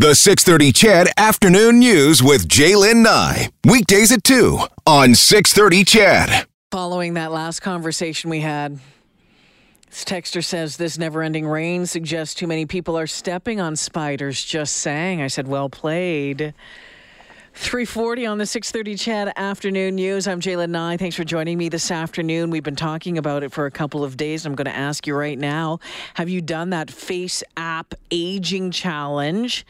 The 630 CHED Afternoon News with Jaylen Nye. Weekdays at 2 on 630 CHED. Following that last conversation we had, this texter says this never ending rain suggests too many people are stepping on spiders. Just saying. I said, well played. 340 on the 630 CHED Afternoon News. I'm Jaylen Nye. Thanks for joining me this afternoon. We've been talking about it for a couple of days. I'm going to ask you right now have you done that Face App Aging Challenge?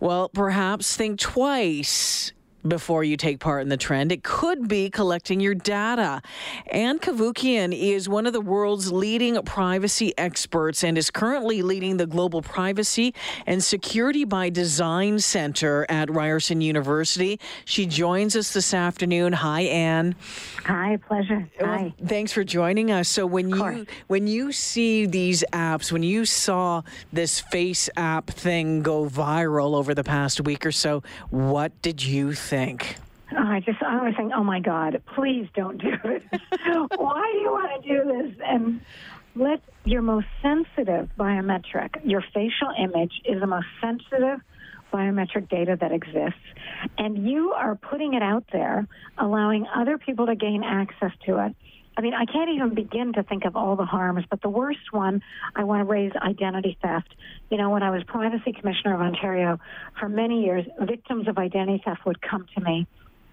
Well, perhaps think twice before you take part in the trend. It could be collecting your data. Ann Cavoukian is one of the world's leading privacy experts and is currently leading the Global Privacy and Security by Design Center at Ryerson University. She joins us this afternoon. Hi, Ann. Hi, pleasure. Hi. Well, thanks for joining us. So when you when you see these apps, when you saw this Face app thing go viral over the past week or so, what did you think? Think? Oh, I just I was saying, oh my God, please don't do this. Why do you want to do this? And let your most sensitive biometric, your facial image is the most sensitive biometric data that exists. And you are putting it out there, allowing other people to gain access to it. I mean, I can't even begin to think of all the harms, but the worst one, I want to raise identity theft. You know, when I was Privacy Commissioner of Ontario for many years, victims of identity theft would come to me.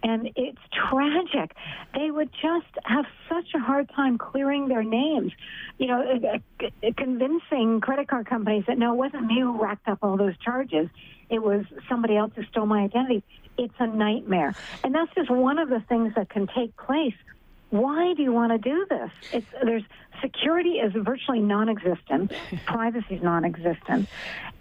And it's tragic. They would just have such a hard time clearing their names. You know, uh, uh, convincing credit card companies that no, it wasn't me who racked up all those charges. It was somebody else who stole my identity. It's a nightmare. And that's just one of the things that can take place why do you want to do this? It's, there's security is virtually non-existent, privacy is non-existent,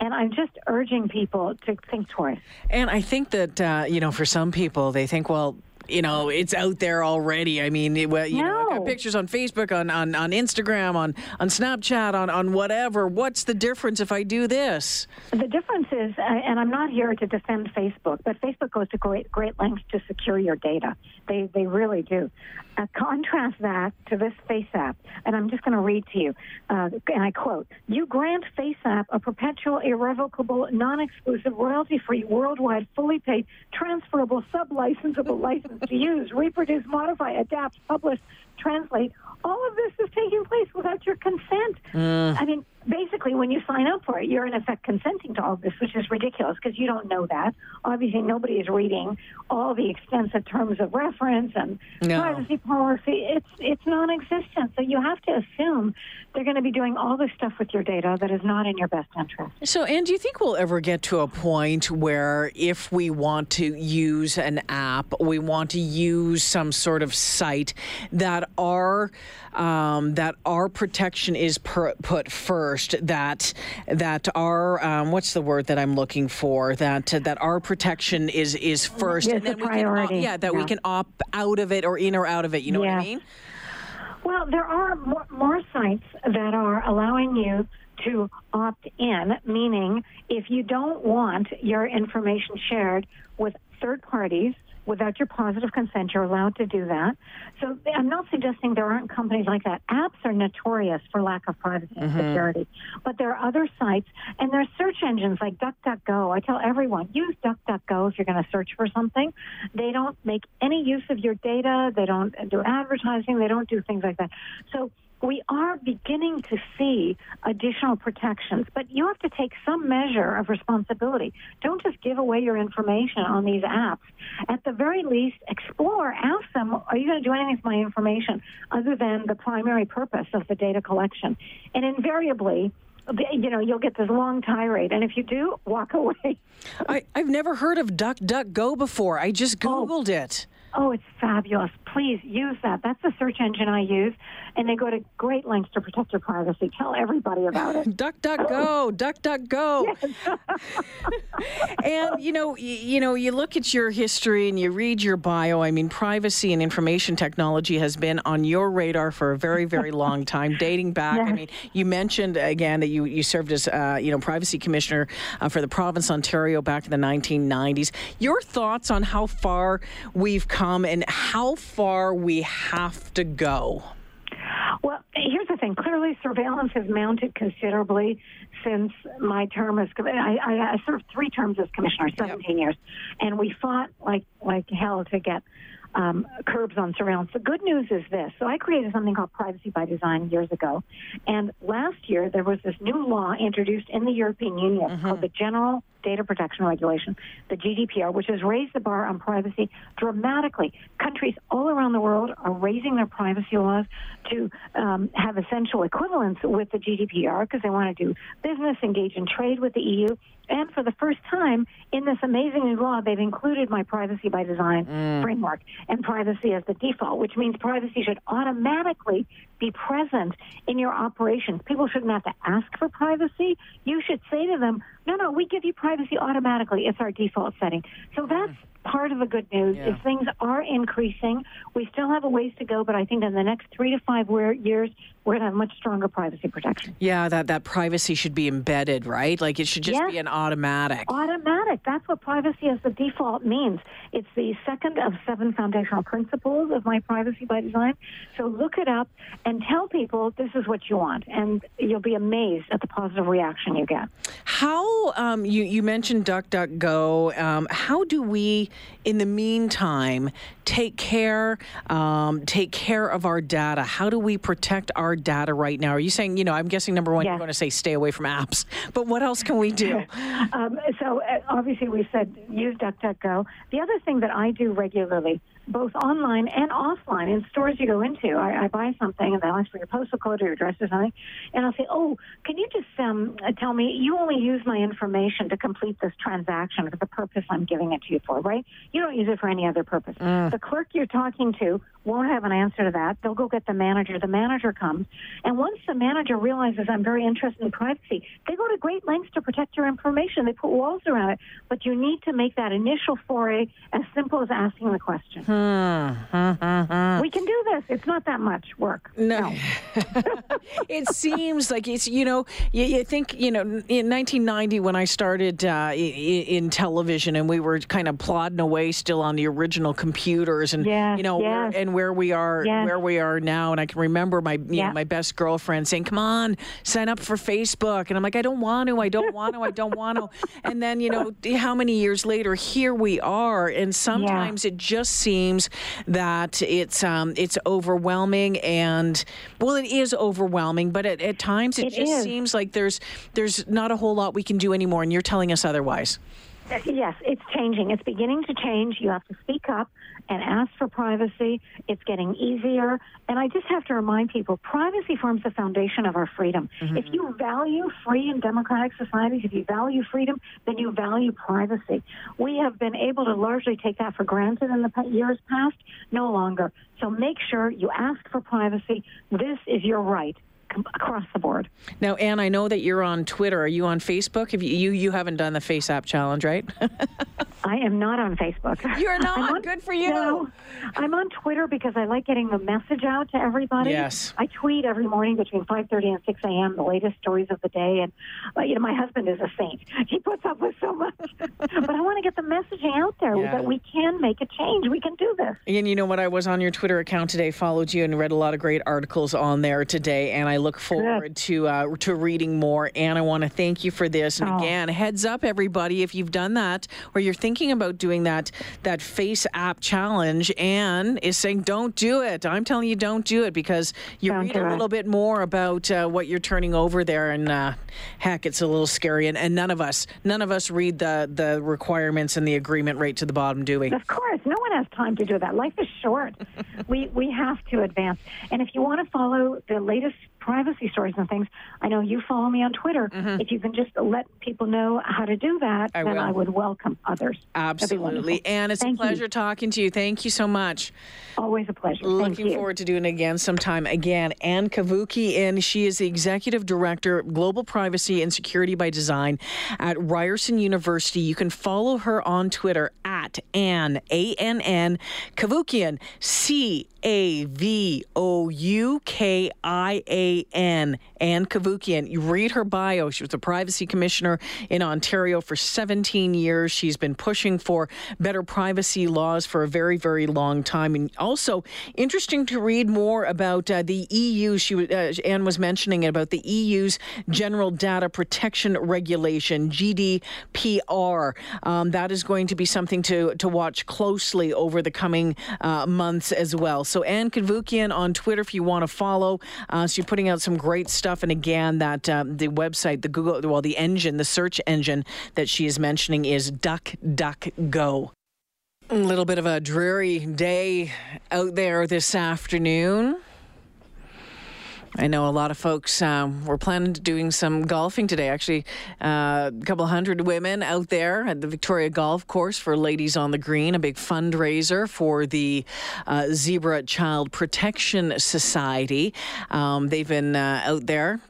and I'm just urging people to think twice. And I think that uh, you know, for some people, they think, well, you know, it's out there already. I mean, it, well, you no. know, pictures on Facebook, on, on, on Instagram, on, on Snapchat, on, on whatever. What's the difference if I do this? The difference is, uh, and I'm not here to defend Facebook, but Facebook goes to great, great lengths to secure your data. They, they really do. Uh, contrast that to this Face app, and I'm just going to read to you, uh, and I quote, You grant Face app a perpetual, irrevocable, non exclusive, royalty free, worldwide, fully paid, transferable, sub licensable license use, reproduce, modify, adapt, publish, translate. All of this is taking place without your consent. Mm. I mean, basically, when you sign up for it, you're in effect consenting to all of this, which is ridiculous because you don't know that. Obviously, nobody is reading all the extensive terms of reference and no. privacy policy. It's it's non-existent. So you have to assume they're going to be doing all this stuff with your data that is not in your best interest. So, and do you think we'll ever get to a point where, if we want to use an app, we want to use some sort of site that our um, that our protection is per, put first. That that our um, what's the word that I'm looking for? That that our protection is is first, and then we priority. can yeah that yeah. we can opt out of it or in or out of it. You know what I mean? Well, there are more, more sites that are allowing you to opt in, meaning if you don't want your information shared with third parties, without your positive consent, you're allowed to do that. So I'm not suggesting there aren't companies like that. Apps are notorious for lack of privacy and mm-hmm. security, but there are other sites and there are search engines like DuckDuckGo. I tell everyone use DuckDuckGo if you're going to search for something. They don't make any use of your data. They don't do advertising. They don't do things like that. So we are beginning to see additional protections, but you have to take some measure of responsibility. Don't just give away your information on these apps. At the very least, explore, ask them, are you going to do anything with my information other than the primary purpose of the data collection? And invariably, you know, you'll get this long tirade, and if you do, walk away. I, I've never heard of DuckDuckGo before. I just oh. Googled oh. it. Oh, it's fabulous. Please use that. That's the search engine I use, and they go to great lengths to protect your privacy. Tell everybody about it. duck, duck, go. duck, duck, go. and you know, you, you know, you look at your history and you read your bio. I mean, privacy and information technology has been on your radar for a very, very long time, dating back. Yes. I mean, you mentioned again that you you served as uh, you know privacy commissioner uh, for the province of Ontario back in the 1990s. Your thoughts on how far we've come and how far we have to go? Well, here's the thing. Clearly, surveillance has mounted considerably since my term as I, I, I served three terms as commissioner, 17 yep. years, and we fought like like hell to get um, curbs on surveillance. The good news is this. So I created something called Privacy by Design years ago. And last year, there was this new law introduced in the European Union mm-hmm. called the General Data Protection Regulation, the GDPR, which has raised the bar on privacy dramatically. Countries all around the world are raising their privacy laws to um, have essential equivalence with the GDPR because they want to do business, engage in trade with the EU. And for the first time in this amazing new law, they've included my privacy by design mm. framework and privacy as the default, which means privacy should automatically be present in your operations. People shouldn't have to ask for privacy. You should say to them, no, no, we give you privacy automatically. It's our default setting. So that's part of the good news yeah. is things are increasing. We still have a ways to go, but I think in the next three to five years, we're going to have much stronger privacy protection. Yeah, that, that privacy should be embedded, right? Like it should just yes. be an automatic. Automatic. That's what privacy as the default means. It's the second of seven foundational principles of my privacy by design. So look it up and tell people this is what you want, and you'll be amazed at the positive reaction you get. How, um, you, you mentioned DuckDuckGo. Um, how do we, in the meantime, take care, um, take care of our data? How do we protect our data right now? Are you saying, you know, I'm guessing number one, yes. you're going to say stay away from apps, but what else can we do? um, so uh, obviously we said use DuckDuckGo. The other thing that I do regularly both online and offline in stores you go into. I, I buy something and they'll ask for your postal code or your address or something, and I'll say, "Oh, can you just um, tell me you only use my information to complete this transaction for the purpose I'm giving it to you for, right? You don't use it for any other purpose." Mm. The clerk you're talking to won't have an answer to that. They'll go get the manager. The manager comes, and once the manager realizes I'm very interested in privacy, they go to great lengths to protect your information. They put walls around it, but you need to make that initial foray as simple as asking the question. Hmm. We can do this. It's not that much work. No. no. it seems like it's, you know, you, you, think, you know, in 1990 when I started uh, in, in, television and we were kind of plodding away still on the original computers and, yes, you know, yes. where, and where we are, yes. where we are now. And I can remember my, you know, my best girlfriend saying, come on, sign up for Facebook. And I'm like, I don't want to, I don't want to, I don't want to. And then, you know, how many years later, here we are. And sometimes yeah. it just seems that it's um, it's overwhelming and well, it is overwhelming, but at, at times it, it just is. seems like there's there's not a whole lot we can do anymore, and you're telling us otherwise. Yes, it's changing. It's beginning to change. You have to speak up and ask for privacy. It's getting easier. And I just have to remind people privacy forms the foundation of our freedom. Mm-hmm. If you value free and democratic societies, if you value freedom, then you value privacy. We have been able to largely take that for granted in the years past, no longer. So make sure you ask for privacy. This is your right across the board. Now, Ann, I know that you're on Twitter. Are you on Facebook? Have you you, you haven't done the Face App Challenge, right? I am not on Facebook. You're not. On, Good for you. No, I'm on Twitter because I like getting the message out to everybody. Yes. I tweet every morning between 5:30 and 6 a.m. the latest stories of the day, and uh, you know my husband is a saint. He puts up with so much, but I want to get the messaging out there yeah. that we can make a change. We can do this. And you know what? I was on your Twitter account today, followed you, and read a lot of great articles on there today, and I look forward to uh, to reading more. And I want to thank you for this. And oh. again, heads up, everybody, if you've done that or you're thinking about doing that that Face app challenge, Ann is saying don't do it. I'm telling you, don't do it because you read a little bit more about uh, what you're turning over there, and uh, heck, it's a little scary. And, and none of us, none of us read the the requirements and the agreement right to the bottom, do we? Of course, no one has time to do that. Life is short. we we have to advance. And if you want to follow the latest privacy stories and things. I know you follow me on Twitter. Mm-hmm. If you can just let people know how to do that, I then will. I would welcome others. Absolutely. And it's Thank a pleasure you. talking to you. Thank you so much. Always a pleasure. Looking forward to doing it again sometime. Again, Ann Cavoukian she is the Executive Director, Global Privacy and Security by Design at Ryerson University. You can follow her on Twitter at Ann, A N N, Cavoukian, C A V O U K I A N. Ann Cavoukian. You read her bio. She was a privacy commissioner in Ontario for 17 years. She's been pushing for better privacy laws for a very, very long time. And also, interesting to read more about uh, the EU. She uh, Ann was mentioning about the EU's General Data Protection Regulation (GDPR). Um, that is going to be something to to watch closely over the coming uh, months as well. So Ann Cavoukian on Twitter if you want to follow. Uh, she's putting out some great stuff. And again, that um, the website, the Google, well, the engine, the search engine that she is mentioning is DuckDuckGo. A little bit of a dreary day out there this afternoon. I know a lot of folks um, were planning to doing some golfing today. Actually, uh, a couple hundred women out there at the Victoria Golf Course for Ladies on the Green, a big fundraiser for the uh, Zebra Child Protection Society. Um, they've been uh, out there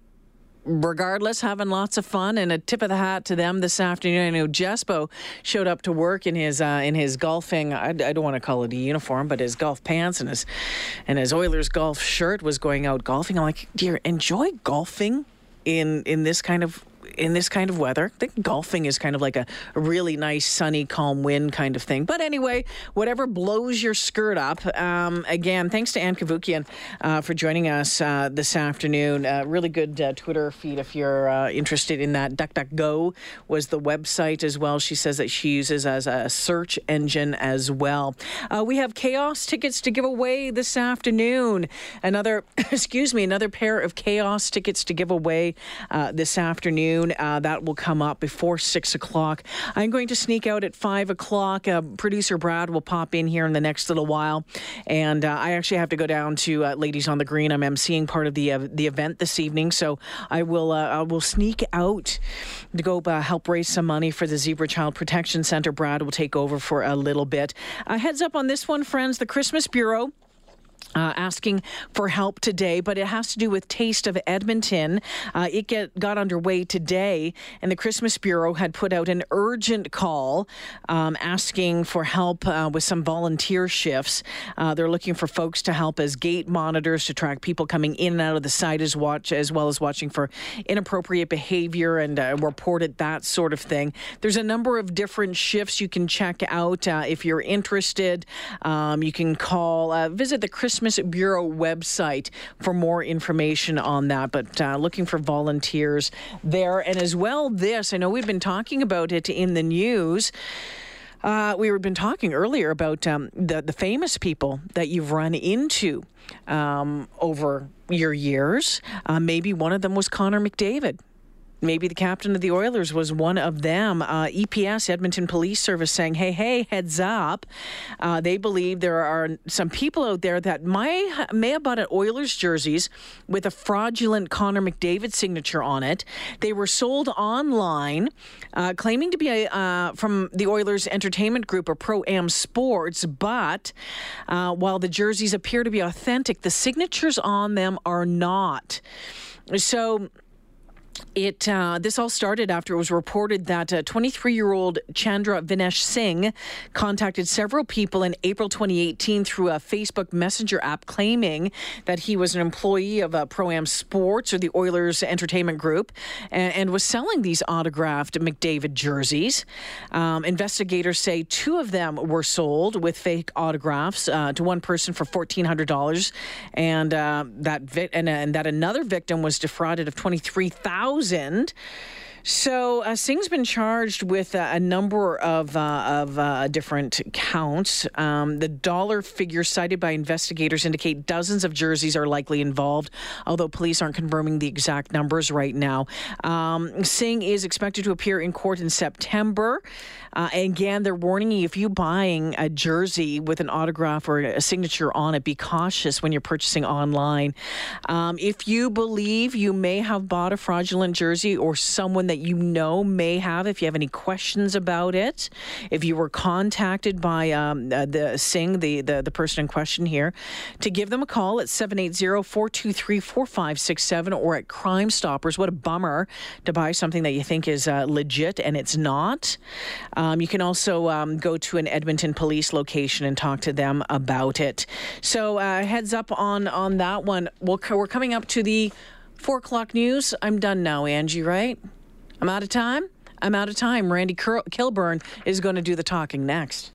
regardless, having lots of fun. And a tip of the hat to them this afternoon. I know Jespo showed up to work in his uh, in his golfing. I, I don't want to call it a uniform, but his golf pants and his and his Oilers golf shirt was going out golfing. I'm like, dear, enjoy golfing in in this kind of in this kind of weather. I think golfing is kind of like a, really nice, sunny, calm wind kind of thing. But anyway, whatever blows your skirt up. Um, again, thanks to Ann Cavoukian uh, for joining us uh, this afternoon. Uh, really good uh, Twitter feed if you're uh, interested in that. DuckDuckGo was the website as well. She says that she uses as a search engine as well. Uh, we have chaos tickets to give away this afternoon. Another, excuse me, another pair of chaos tickets to give away this afternoon Uh, that will come up before six o'clock. I'm going to sneak out at five o'clock. Uh, Producer Brad will pop in here in the next little while, and uh, I actually have to go down to uh, Ladies on the Green. I'm emceeing part of the uh, the event this evening, so I will uh, I will sneak out to go help raise some money for the Zebra Child Protection Center. Brad will take over for a little bit. heads up on this one, friends. The Christmas Bureau uh, asking for help today, but it has to do with Taste of Edmonton. Uh, it get, got underway today, and the Christmas Bureau had put out an urgent call um, asking for help uh, with some volunteer shifts. Uh, they're looking for folks to help as gate monitors to track people coming in and out of the site as watch as well as watching for inappropriate behavior and uh, report it that sort of thing. There's a number of different shifts you can check out uh, if you're interested. Um, you can call visit the Christmas Bureau website for more information on that. But uh, looking for volunteers there. And as well, this, I know we've been talking about it in the news. Uh, we have been talking earlier about um, the the famous people that you've run into um, over your years. Uh, maybe one of them was Connor McDavid maybe the captain of the Oilers was one of them. Uh, EPS, Edmonton Police Service, saying, hey, hey, heads up. Uh, they believe there are some people out there that may, may have bought an Oilers jerseys with a fraudulent Connor McDavid signature on it. They were sold online, uh, claiming to be a, uh, from the Oilers Entertainment Group or Pro Am Sports, but uh, while the jerseys appear to be authentic, the signatures on them are not. So, it uh, this all started after it was reported that 23-year-old Chandra Vinesh Singh contacted several people in April 2018 through a Facebook Messenger app, claiming that he was an employee of a Pro Am Sports or the Oilers Entertainment Group, and, and was selling these autographed McDavid jerseys. Um, investigators say two of them were sold with fake autographs uh, to one person for $1,400, and uh, that vi- and, and that another victim was defrauded of 23,000 thousand. So uh, Singh's been charged with uh, a number of uh, of uh, different counts. Um, the dollar figures cited by investigators indicate dozens of jerseys are likely involved, although police aren't confirming the exact numbers right now. Um, Singh is expected to appear in court in September. Uh, again, they're warning you if you're buying a jersey with an autograph or a signature on it, be cautious when you're purchasing online. Um, if you believe you may have bought a fraudulent jersey or someone that you know may have, if you have any questions about it, if you were contacted by um, uh, the Singh, the, the, the person in question here, to give them a call at 780 423 4567 or at Crime Stoppers. What a bummer to buy something that you think is uh, legit and it's not. Um, you can also um, go to an Edmonton police location and talk to them about it. So uh, heads up on on that one. We'll, we're coming up to the four o'clock news. I'm done now, Angie. Right? I'm out of time. I'm out of time. Randy Kilburn is going to do the talking next.